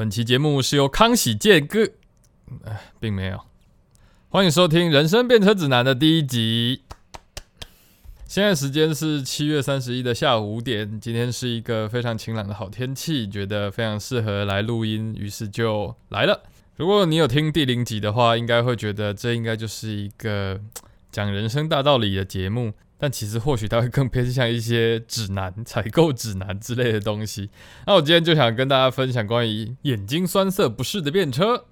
本期节目是由康喜健哥，哎，并没有。欢迎收听《人生变车指南》的第一集。现在时间是七月三十一的下午五点，今天是一个非常晴朗的好天气，觉得非常适合来录音，于是就来了。如果你有听第零集的话，应该会觉得这应该就是一个讲人生大道理的节目。但其实或许它会更偏向一些指南、采购指南之类的东西。那我今天就想跟大家分享关于眼睛酸涩不适的便车。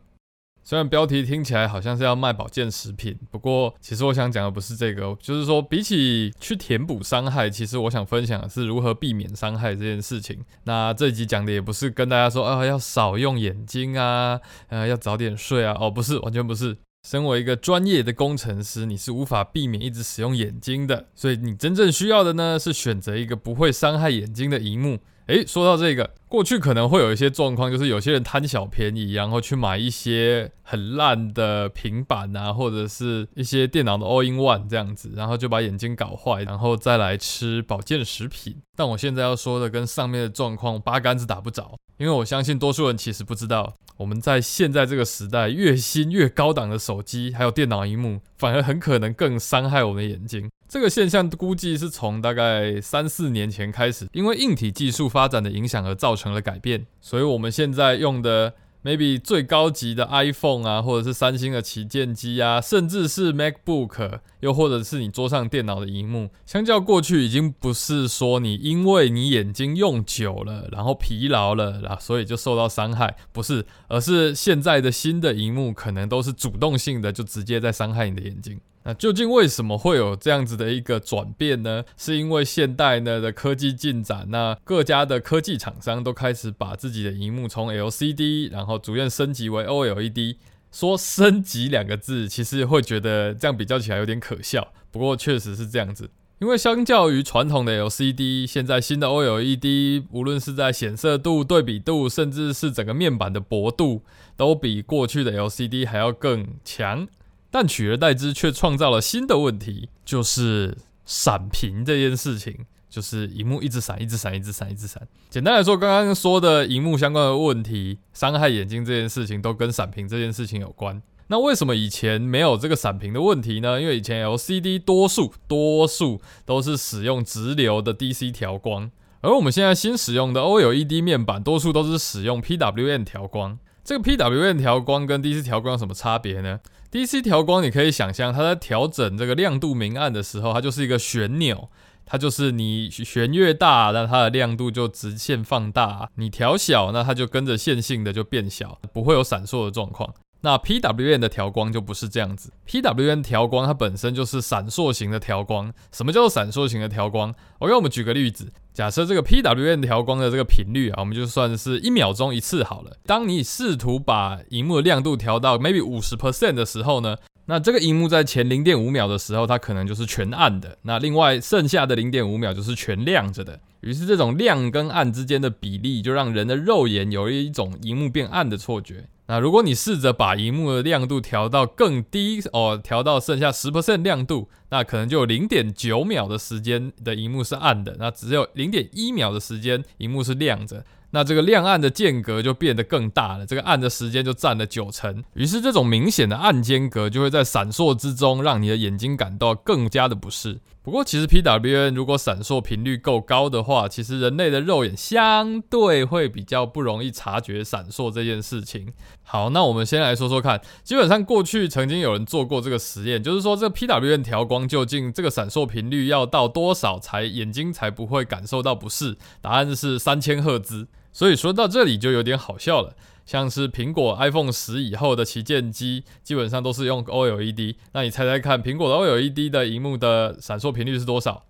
虽然标题听起来好像是要卖保健食品，不过其实我想讲的不是这个，就是说比起去填补伤害，其实我想分享的是如何避免伤害这件事情。那这一集讲的也不是跟大家说啊要少用眼睛啊，呃要早点睡啊，哦不是，完全不是。身为一个专业的工程师，你是无法避免一直使用眼睛的，所以你真正需要的呢，是选择一个不会伤害眼睛的荧幕。诶，说到这个，过去可能会有一些状况，就是有些人贪小便宜，然后去买一些很烂的平板啊，或者是一些电脑的 All in One 这样子，然后就把眼睛搞坏，然后再来吃保健食品。但我现在要说的跟上面的状况八竿子打不着，因为我相信多数人其实不知道。我们在现在这个时代，越新越高档的手机还有电脑荧幕，反而很可能更伤害我们的眼睛。这个现象估计是从大概三四年前开始，因为硬体技术发展的影响而造成了改变。所以我们现在用的。Maybe 最高级的 iPhone 啊，或者是三星的旗舰机啊，甚至是 MacBook，又或者是你桌上电脑的荧幕，相较过去，已经不是说你因为你眼睛用久了，然后疲劳了，然后所以就受到伤害，不是，而是现在的新的荧幕可能都是主动性的，就直接在伤害你的眼睛。那究竟为什么会有这样子的一个转变呢？是因为现代呢的科技进展，那各家的科技厂商都开始把自己的荧幕从 LCD，然后逐渐升级为 OLED。说升级两个字，其实会觉得这样比较起来有点可笑。不过确实是这样子，因为相较于传统的 LCD，现在新的 OLED，无论是在显色度、对比度，甚至是整个面板的薄度，都比过去的 LCD 还要更强。但取而代之，却创造了新的问题，就是闪屏这件事情，就是荧幕一直闪，一直闪，一直闪，一直闪。简单来说，刚刚说的荧幕相关的问题，伤害眼睛这件事情，都跟闪屏这件事情有关。那为什么以前没有这个闪屏的问题呢？因为以前 LCD 多数多数都是使用直流的 DC 调光，而我们现在新使用的 OLED 面板，多数都是使用 PWM 调光。这个 PWM 调光跟 DC 调光有什么差别呢？DC 调光，你可以想象，它在调整这个亮度明暗的时候，它就是一个旋钮，它就是你旋越大，那它的亮度就直线放大；你调小，那它就跟着线性的就变小，不会有闪烁的状况。那 PWM 的调光就不是这样子，PWM 调光它本身就是闪烁型的调光。什么叫做闪烁型的调光？我给我们举个例子，假设这个 PWM 调光的这个频率啊，我们就算是一秒钟一次好了。当你试图把荧幕的亮度调到 maybe 五十 percent 的时候呢，那这个荧幕在前零点五秒的时候，它可能就是全暗的。那另外剩下的零点五秒就是全亮着的。于是这种亮跟暗之间的比例，就让人的肉眼有一种荧幕变暗的错觉。那如果你试着把荧幕的亮度调到更低哦，调到剩下十 percent 亮度，那可能就零点九秒的时间的荧幕是暗的，那只有零点一秒的时间荧幕是亮着，那这个亮暗的间隔就变得更大了，这个暗的时间就占了九成，于是这种明显的暗间隔就会在闪烁之中让你的眼睛感到更加的不适。不过，其实 P W N 如果闪烁频率够高的话，其实人类的肉眼相对会比较不容易察觉闪烁这件事情。好，那我们先来说说看，基本上过去曾经有人做过这个实验，就是说这个 P W N 调光究竟这个闪烁频率要到多少才眼睛才不会感受到不适？答案是三千赫兹。所以说到这里就有点好笑了。像是苹果 iPhone 十以后的旗舰机，基本上都是用 OLED。那你猜猜看，苹果的 OLED 的荧幕的闪烁频率是多少？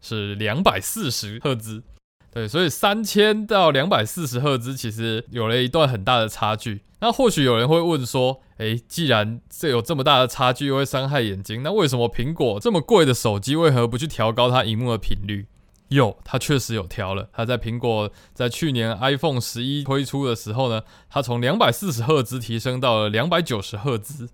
是两百四十赫兹。对，所以三千到两百四十赫兹其实有了一段很大的差距。那或许有人会问说，诶，既然这有这么大的差距，又会伤害眼睛，那为什么苹果这么贵的手机，为何不去调高它荧幕的频率？有，它确实有调了。它在苹果在去年 iPhone 十一推出的时候呢，它从两百四十赫兹提升到了两百九十赫兹。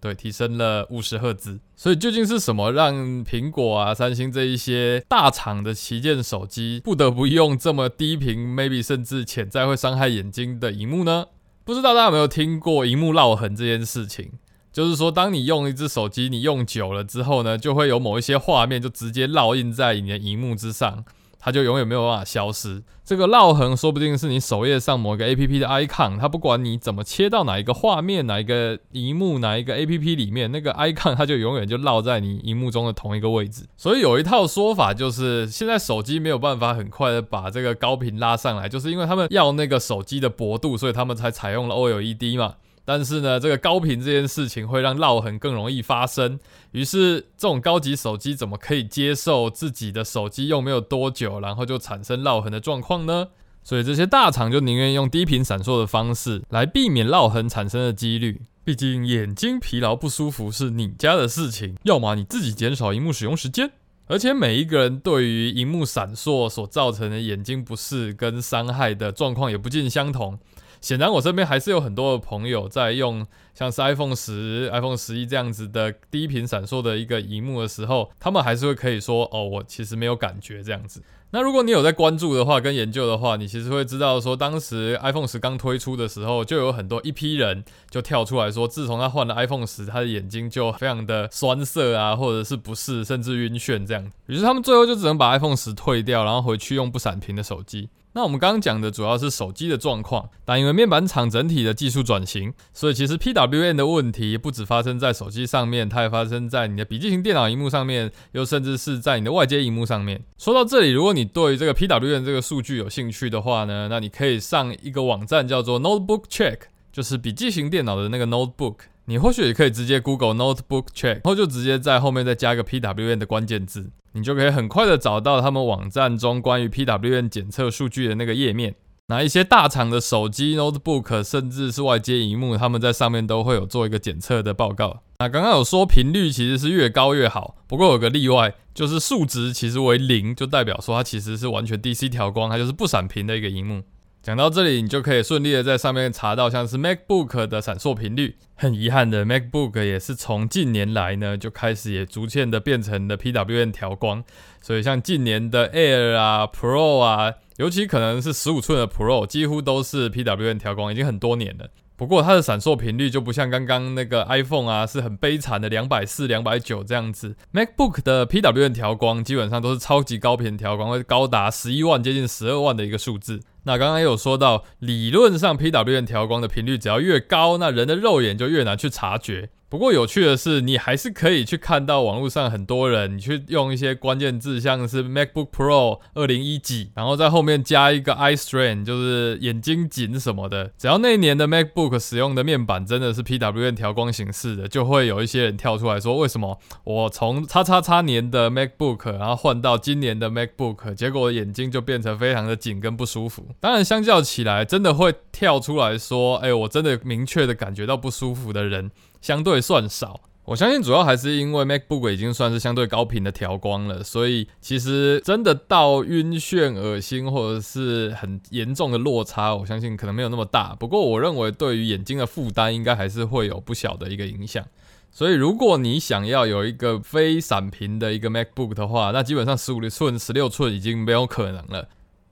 对，提升了五十赫兹。所以究竟是什么让苹果啊、三星这一些大厂的旗舰手机不得不用这么低频，maybe 甚至潜在会伤害眼睛的荧幕呢？不知道大家有没有听过荧幕烙痕这件事情？就是说，当你用一只手机，你用久了之后呢，就会有某一些画面就直接烙印在你的荧幕之上。它就永远没有办法消失。这个烙痕说不定是你首页上某一个 A P P 的 icon，它不管你怎么切到哪一个画面、哪一个荧幕、哪一个 A P P 里面，那个 icon 它就永远就烙在你荧幕中的同一个位置。所以有一套说法就是，现在手机没有办法很快的把这个高频拉上来，就是因为他们要那个手机的薄度，所以他们才采用了 OLED 嘛。但是呢，这个高频这件事情会让烙痕更容易发生。于是，这种高级手机怎么可以接受自己的手机用没有多久，然后就产生烙痕的状况呢？所以这些大厂就宁愿用低频闪烁的方式来避免烙痕产生的几率。毕竟眼睛疲劳不舒服是你家的事情，要么你自己减少荧幕使用时间。而且每一个人对于荧幕闪烁所造成的眼睛不适跟伤害的状况也不尽相同。显然，我身边还是有很多的朋友在用像是 iPhone 十、iPhone 十一这样子的低频闪烁的一个荧幕的时候，他们还是会可以说：“哦，我其实没有感觉这样子。”那如果你有在关注的话，跟研究的话，你其实会知道说，当时 iPhone 十刚推出的时候，就有很多一批人就跳出来说，自从他换了 iPhone 十，他的眼睛就非常的酸涩啊，或者是不适，甚至晕眩这样。于是他们最后就只能把 iPhone 十退掉，然后回去用不闪屏的手机。那我们刚刚讲的主要是手机的状况，但因为面板厂整体的技术转型，所以其实 PWM 的问题不止发生在手机上面，它也发生在你的笔记型电脑荧幕上面，又甚至是在你的外接荧幕上面。说到这里，如果你对这个 PWM 这个数据有兴趣的话呢，那你可以上一个网站叫做 Notebook Check，就是笔记型电脑的那个 Notebook。你或许也可以直接 Google Notebook Check，然后就直接在后面再加一个 PWM 的关键字。你就可以很快的找到他们网站中关于 PWM 检测数据的那个页面。那一些大厂的手机、notebook，甚至是外接荧幕，他们在上面都会有做一个检测的报告。那刚刚有说频率其实是越高越好，不过有个例外，就是数值其实为零，就代表说它其实是完全 DC 调光，它就是不闪屏的一个荧幕。讲到这里，你就可以顺利的在上面查到像是 MacBook 的闪烁频率。很遗憾的，MacBook 也是从近年来呢就开始也逐渐的变成了 PWM 调光。所以像近年的 Air 啊、Pro 啊，尤其可能是十五寸的 Pro，几乎都是 PWM 调光，已经很多年了。不过它的闪烁频率就不像刚刚那个 iPhone 啊，是很悲惨的两百四、两百九这样子。MacBook 的 PWM 调光基本上都是超级高频调光，会高达十一万、接近十二万的一个数字。那刚刚也有说到，理论上 PWM 调光的频率只要越高，那人的肉眼就越难去察觉。不过有趣的是，你还是可以去看到网络上很多人，你去用一些关键字，像是 MacBook Pro 二零一几，然后在后面加一个 eye strain，就是眼睛紧什么的。只要那一年的 MacBook 使用的面板真的是 PWM 调光形式的，就会有一些人跳出来说，为什么我从叉叉叉年的 MacBook，然后换到今年的 MacBook，结果眼睛就变成非常的紧跟不舒服。当然，相较起来，真的会跳出来说，哎，我真的明确的感觉到不舒服的人。相对算少，我相信主要还是因为 MacBook 已经算是相对高频的调光了，所以其实真的到晕眩、恶心或者是很严重的落差，我相信可能没有那么大。不过我认为对于眼睛的负担应该还是会有不小的一个影响。所以如果你想要有一个非闪屏的一个 MacBook 的话，那基本上十五寸、十六寸已经没有可能了。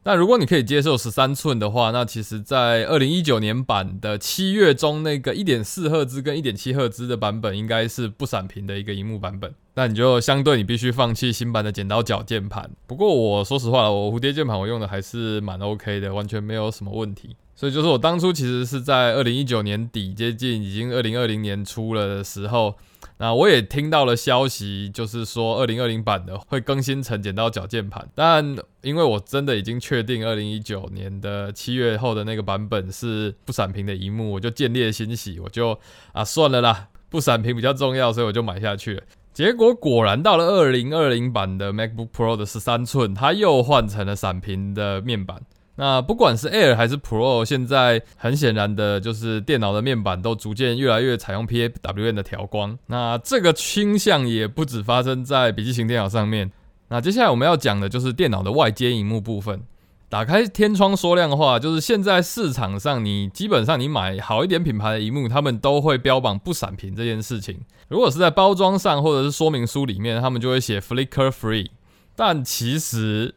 那如果你可以接受十三寸的话，那其实，在二零一九年版的七月中，那个一点四赫兹跟一点七赫兹的版本，应该是不闪屏的一个荧幕版本。那你就相对你必须放弃新版的剪刀脚键盘。不过我说实话，我蝴蝶键盘我用的还是蛮 OK 的，完全没有什么问题。所以就是我当初其实是在二零一九年底，接近已经二零二零年初了的时候。那我也听到了消息，就是说二零二零版的会更新成剪刀脚键盘，但因为我真的已经确定二零一九年的七月后的那个版本是不闪屏的荧幕，我就见猎欣喜，我就啊算了啦，不闪屏比较重要，所以我就买下去了。结果果然到了二零二零版的 MacBook Pro 的十三寸，它又换成了闪屏的面板。那不管是 Air 还是 Pro，现在很显然的就是电脑的面板都逐渐越来越采用 PWM 的调光。那这个倾向也不止发生在笔记型电脑上面。那接下来我们要讲的就是电脑的外接荧幕部分。打开天窗说亮话，就是现在市场上你基本上你买好一点品牌的荧幕，他们都会标榜不闪屏这件事情。如果是在包装上或者是说明书里面，他们就会写 flicker free，但其实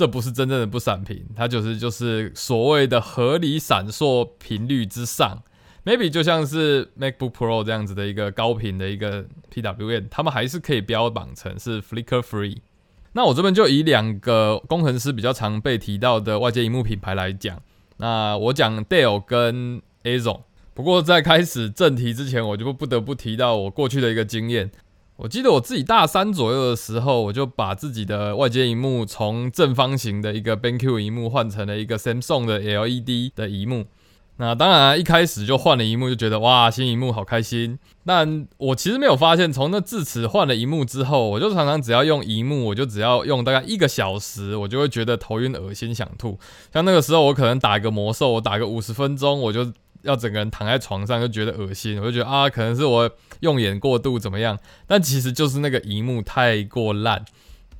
这不是真正的不闪屏，它就是就是所谓的合理闪烁频率之上。maybe 就像是 MacBook Pro 这样子的一个高频的一个 PWM，他们还是可以标榜成是 flicker free。那我这边就以两个工程师比较常被提到的外接荧幕品牌来讲，那我讲 Dell 跟 A 总。不过在开始正题之前，我就不得不提到我过去的一个经验。我记得我自己大三左右的时候，我就把自己的外接荧幕从正方形的一个 BenQ 荧幕换成了一个 Samsung 的 LED 的荧幕。那当然，一开始就换了荧幕，就觉得哇，新荧幕好开心。但我其实没有发现，从那自此换了荧幕之后，我就常常只要用荧幕，我就只要用大概一个小时，我就会觉得头晕、恶心、想吐。像那个时候，我可能打一个魔兽，我打个五十分钟，我就要整个人躺在床上，就觉得恶心。我就觉得啊，可能是我用眼过度怎么样？但其实就是那个荧幕太过烂。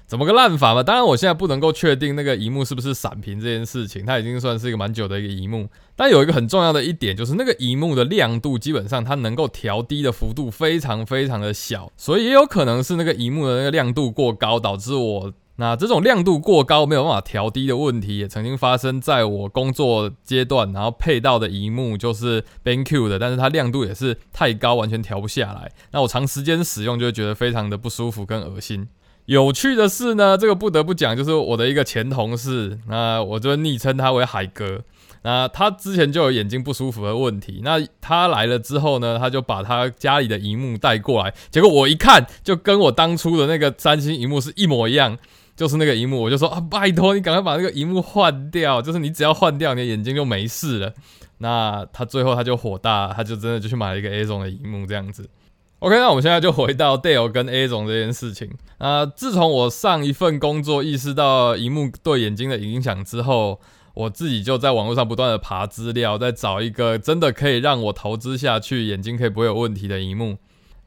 怎么个烂法嘛？当然，我现在不能够确定那个荧幕是不是闪屏这件事情，它已经算是一个蛮久的一个荧幕。但有一个很重要的一点，就是那个荧幕的亮度基本上它能够调低的幅度非常非常的小，所以也有可能是那个荧幕的那个亮度过高，导致我那这种亮度过高没有办法调低的问题，也曾经发生在我工作阶段，然后配到的荧幕就是 BenQ 的，但是它亮度也是太高，完全调不下来。那我长时间使用就会觉得非常的不舒服跟恶心。有趣的是呢，这个不得不讲，就是我的一个前同事，那我就昵称他为海哥。那他之前就有眼睛不舒服的问题，那他来了之后呢，他就把他家里的荧幕带过来，结果我一看，就跟我当初的那个三星荧幕是一模一样，就是那个荧幕，我就说啊，拜托你赶快把那个荧幕换掉，就是你只要换掉，你的眼睛就没事了。那他最后他就火大，他就真的就去买了一个 A 种的荧幕这样子。OK，那我们现在就回到 Dale 跟 A 总这件事情。啊，自从我上一份工作意识到荧幕对眼睛的影响之后，我自己就在网络上不断的爬资料，在找一个真的可以让我投资下去、眼睛可以不会有问题的荧幕。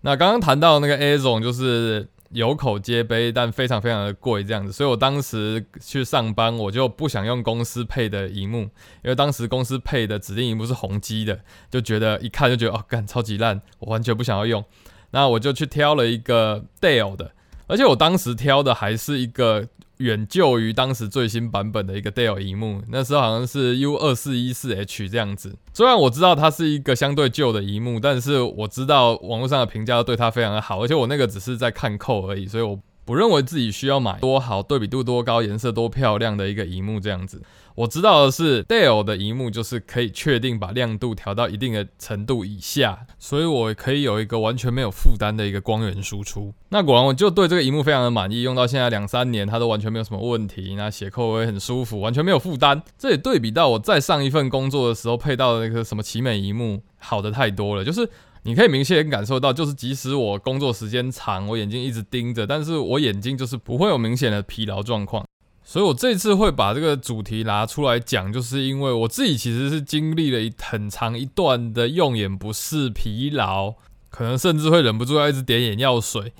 那刚刚谈到那个 A 总，就是。有口皆碑，但非常非常的贵，这样子，所以我当时去上班，我就不想用公司配的荧幕，因为当时公司配的指定荧幕是宏基的，就觉得一看就觉得哦，干超级烂，我完全不想要用。那我就去挑了一个 Dell 的，而且我当时挑的还是一个。远旧于当时最新版本的一个 Dell 屏幕，那时候好像是 U 二四一四 H 这样子。虽然我知道它是一个相对旧的荧幕，但是我知道网络上的评价对它非常的好，而且我那个只是在看扣而已，所以我不认为自己需要买多好、对比度多高、颜色多漂亮的一个荧幕这样子。我知道的是，Dell 的荧幕就是可以确定把亮度调到一定的程度以下，所以我可以有一个完全没有负担的一个光源输出。那果然我就对这个荧幕非常的满意，用到现在两三年，它都完全没有什么问题。那写扣也很舒服，完全没有负担。这也对比到我在上一份工作的时候配到的那个什么奇美荧幕，好的太多了。就是你可以明显感受到，就是即使我工作时间长，我眼睛一直盯着，但是我眼睛就是不会有明显的疲劳状况。所以，我这次会把这个主题拿出来讲，就是因为我自己其实是经历了一很长一段的用眼不适、疲劳，可能甚至会忍不住要一直点眼药水。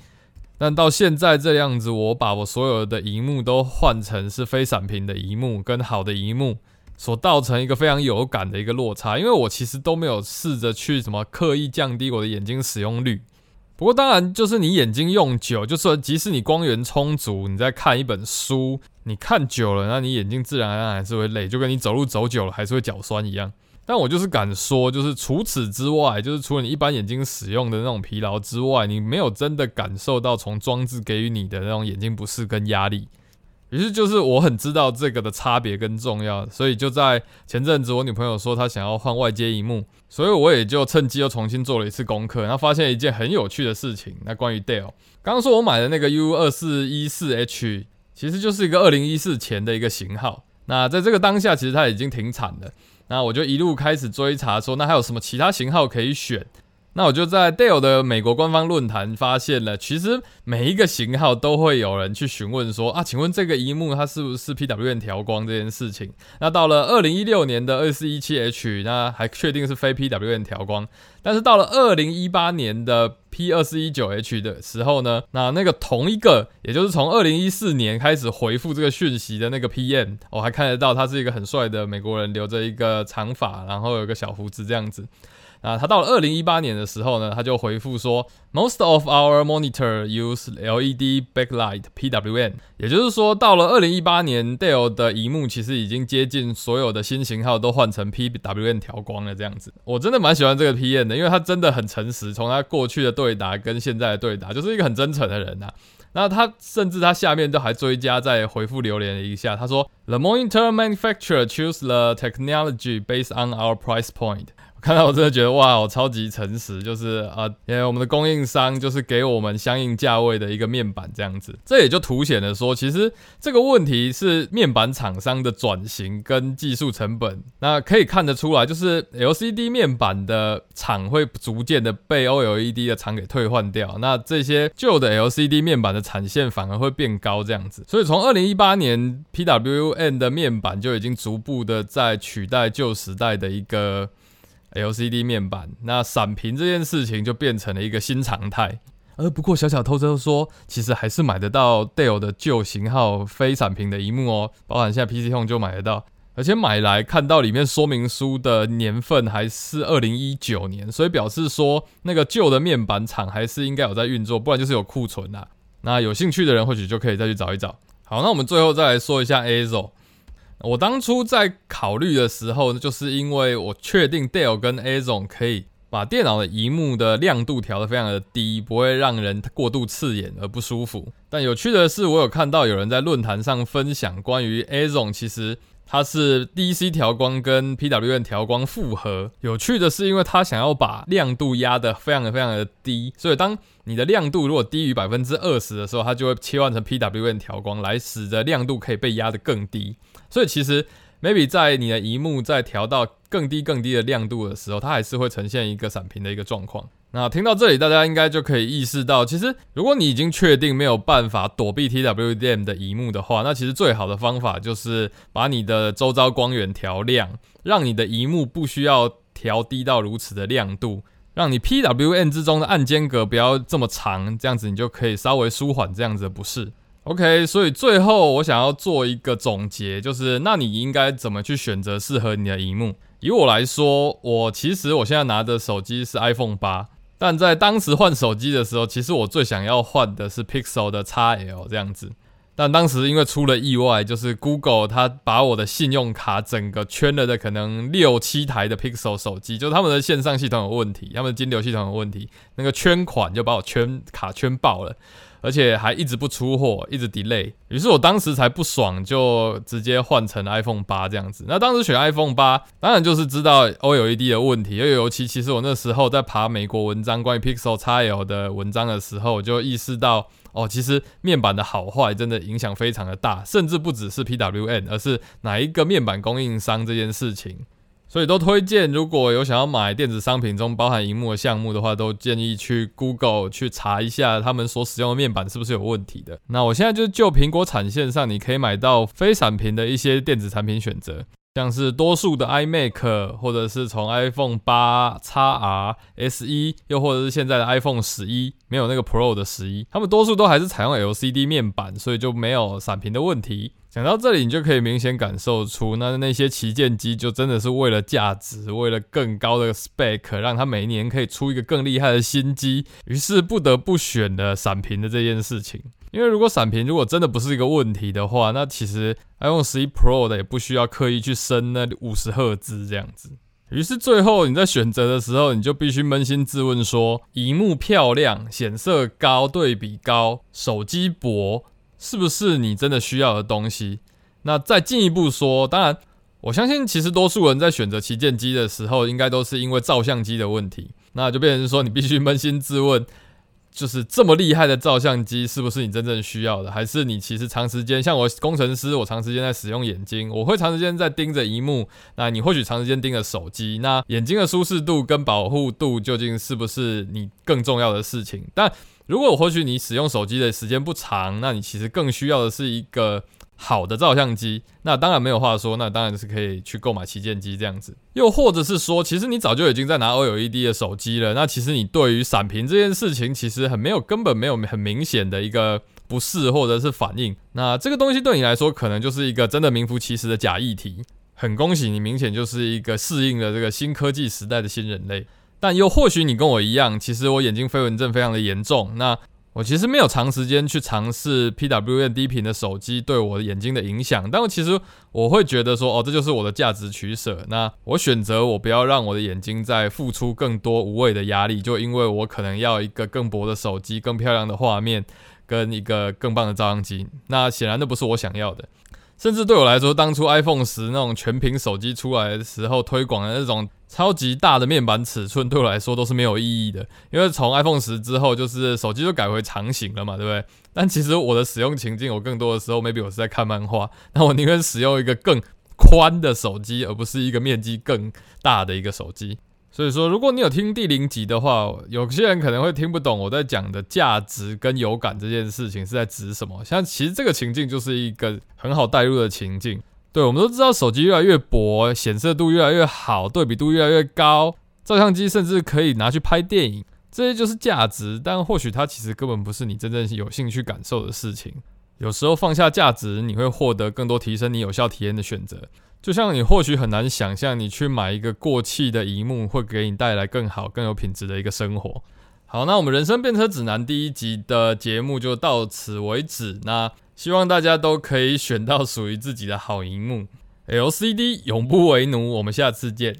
但到现在这样子，我把我所有的荧幕都换成是非闪屏的荧幕，跟好的荧幕，所造成一个非常有感的一个落差。因为我其实都没有试着去什么刻意降低我的眼睛使用率。不过当然，就是你眼睛用久，就是即使你光源充足，你在看一本书，你看久了，那你眼睛自然而然还是会累，就跟你走路走久了还是会脚酸一样。但我就是敢说，就是除此之外，就是除了你一般眼睛使用的那种疲劳之外，你没有真的感受到从装置给予你的那种眼睛不适跟压力。于是就是我很知道这个的差别跟重要，所以就在前阵子，我女朋友说她想要换外接荧幕，所以我也就趁机又重新做了一次功课，然后发现一件很有趣的事情。那关于 Dell，刚刚说我买的那个 U 二四一四 H，其实就是一个二零一四前的一个型号。那在这个当下，其实它已经停产了。那我就一路开始追查，说那还有什么其他型号可以选。那我就在 Dell 的美国官方论坛发现了，其实每一个型号都会有人去询问说啊，请问这个荧幕它是不是 PWM 调光这件事情？那到了二零一六年的二四一七 H，那还确定是非 PWM 调光，但是到了二零一八年的 P 二四一九 H 的时候呢，那那个同一个，也就是从二零一四年开始回复这个讯息的那个 PM，我还看得到他是一个很帅的美国人，留着一个长发，然后有个小胡子这样子。啊，他到了二零一八年的时候呢，他就回复说，Most of our monitor use LED backlight PWM，也就是说，到了二零一八年，Dell 的荧幕其实已经接近所有的新型号都换成 PWM 调光了这样子。我真的蛮喜欢这个 PM 的，因为他真的很诚实，从他过去的对答跟现在的对答，就是一个很真诚的人呐。那他甚至他下面都还追加再回复留言了一下，他说，The monitor manufacturer choose the technology based on our price point。看到我真的觉得哇，我超级诚实，就是啊，因为我们的供应商就是给我们相应价位的一个面板这样子，这也就凸显了说，其实这个问题是面板厂商的转型跟技术成本。那可以看得出来，就是 LCD 面板的厂会逐渐的被 OLED 的厂给退换掉，那这些旧的 LCD 面板的产线反而会变高这样子。所以从二零一八年 PWM 的面板就已经逐步的在取代旧时代的一个。LCD 面板，那闪屏这件事情就变成了一个新常态。而不过小小偷车说，其实还是买得到 Dell 的旧型号非闪屏的荧幕哦，包含现在 PC Home 就买得到，而且买来看到里面说明书的年份还是二零一九年，所以表示说那个旧的面板厂还是应该有在运作，不然就是有库存啊。那有兴趣的人或许就可以再去找一找。好，那我们最后再来说一下 Azo。我当初在考虑的时候，就是因为我确定 Dell 跟 A 总可以把电脑的荧幕的亮度调得非常的低，不会让人过度刺眼而不舒服。但有趣的是，我有看到有人在论坛上分享关于 A 总其实。它是 DC 调光跟 PWM 调光复合。有趣的是，因为它想要把亮度压得非常的非常的低，所以当你的亮度如果低于百分之二十的时候，它就会切换成 PWM 调光，来使得亮度可以被压得更低。所以其实 maybe 在你的荧幕在调到更低更低的亮度的时候，它还是会呈现一个闪屏的一个状况。那听到这里，大家应该就可以意识到，其实如果你已经确定没有办法躲避 TWDM 的荧幕的话，那其实最好的方法就是把你的周遭光源调亮，让你的荧幕不需要调低到如此的亮度，让你 PWM 之中的暗间隔不要这么长，这样子你就可以稍微舒缓这样子的不适。OK，所以最后我想要做一个总结，就是那你应该怎么去选择适合你的荧幕？以我来说，我其实我现在拿的手机是 iPhone 八。但在当时换手机的时候，其实我最想要换的是 Pixel 的 XL 这样子。但当时因为出了意外，就是 Google 它把我的信用卡整个圈了的可能六七台的 Pixel 手机，就是他们的线上系统有问题，他们的金流系统有问题，那个圈款就把我圈卡圈爆了。而且还一直不出货，一直 delay，于是我当时才不爽，就直接换成 iPhone 八这样子。那当时选 iPhone 八，当然就是知道 OLED 的问题。又尤其其实我那时候在爬美国文章关于 Pixel XL 的文章的时候，我就意识到哦，其实面板的好坏真的影响非常的大，甚至不只是 PWM，而是哪一个面板供应商这件事情。所以都推荐，如果有想要买电子商品中包含荧幕的项目的话，都建议去 Google 去查一下他们所使用的面板是不是有问题的。那我现在就就苹果产线上，你可以买到非闪屏的一些电子产品选择，像是多数的 iMac，或者是从 iPhone 八 XR、S e 又或者是现在的 iPhone 十一，没有那个 Pro 的十一，他们多数都还是采用 LCD 面板，所以就没有闪屏的问题。讲到这里，你就可以明显感受出，那那些旗舰机就真的是为了价值，为了更高的 spec，让它每年可以出一个更厉害的新机，于是不得不选了闪屏的这件事情。因为如果闪屏如果真的不是一个问题的话，那其实 iPhone 十一 Pro 的也不需要刻意去升那五十赫兹这样子。于是最后你在选择的时候，你就必须扪心自问说：，荧幕漂亮、显色高、对比高、手机薄。是不是你真的需要的东西？那再进一步说，当然，我相信其实多数人在选择旗舰机的时候，应该都是因为照相机的问题。那就变成说，你必须扪心自问，就是这么厉害的照相机是不是你真正需要的？还是你其实长时间像我工程师，我长时间在使用眼睛，我会长时间在盯着荧幕。那你或许长时间盯着手机，那眼睛的舒适度跟保护度究竟是不是你更重要的事情？但如果或许你使用手机的时间不长，那你其实更需要的是一个好的照相机，那当然没有话说，那当然是可以去购买旗舰机这样子。又或者是说，其实你早就已经在拿 OLED 的手机了，那其实你对于闪屏这件事情，其实很没有根本没有很明显的一个不适或者是反应。那这个东西对你来说，可能就是一个真的名副其实的假议题。很恭喜你，明显就是一个适应了这个新科技时代的新人类。但又或许你跟我一样，其实我眼睛飞蚊症非常的严重。那我其实没有长时间去尝试 PWM 低频的手机对我的眼睛的影响，但我其实我会觉得说，哦，这就是我的价值取舍。那我选择我不要让我的眼睛再付出更多无谓的压力，就因为我可能要一个更薄的手机、更漂亮的画面跟一个更棒的照相机。那显然那不是我想要的。甚至对我来说，当初 iPhone 十那种全屏手机出来的时候，推广的那种超级大的面板尺寸，对我来说都是没有意义的。因为从 iPhone 十之后，就是手机就改回长形了嘛，对不对？但其实我的使用情境，我更多的时候，maybe 我是在看漫画，那我宁愿使用一个更宽的手机，而不是一个面积更大的一个手机。所以说，如果你有听第零集的话，有些人可能会听不懂我在讲的价值跟有感这件事情是在指什么。像其实这个情境就是一个很好带入的情境。对，我们都知道手机越来越薄，显色度越来越好，对比度越来越高，照相机甚至可以拿去拍电影，这些就是价值。但或许它其实根本不是你真正有兴趣感受的事情。有时候放下价值，你会获得更多提升你有效体验的选择。就像你或许很难想象，你去买一个过气的荧幕会给你带来更好、更有品质的一个生活。好，那我们人生变车指南第一集的节目就到此为止。那希望大家都可以选到属于自己的好荧幕，LCD 永不为奴。我们下次见。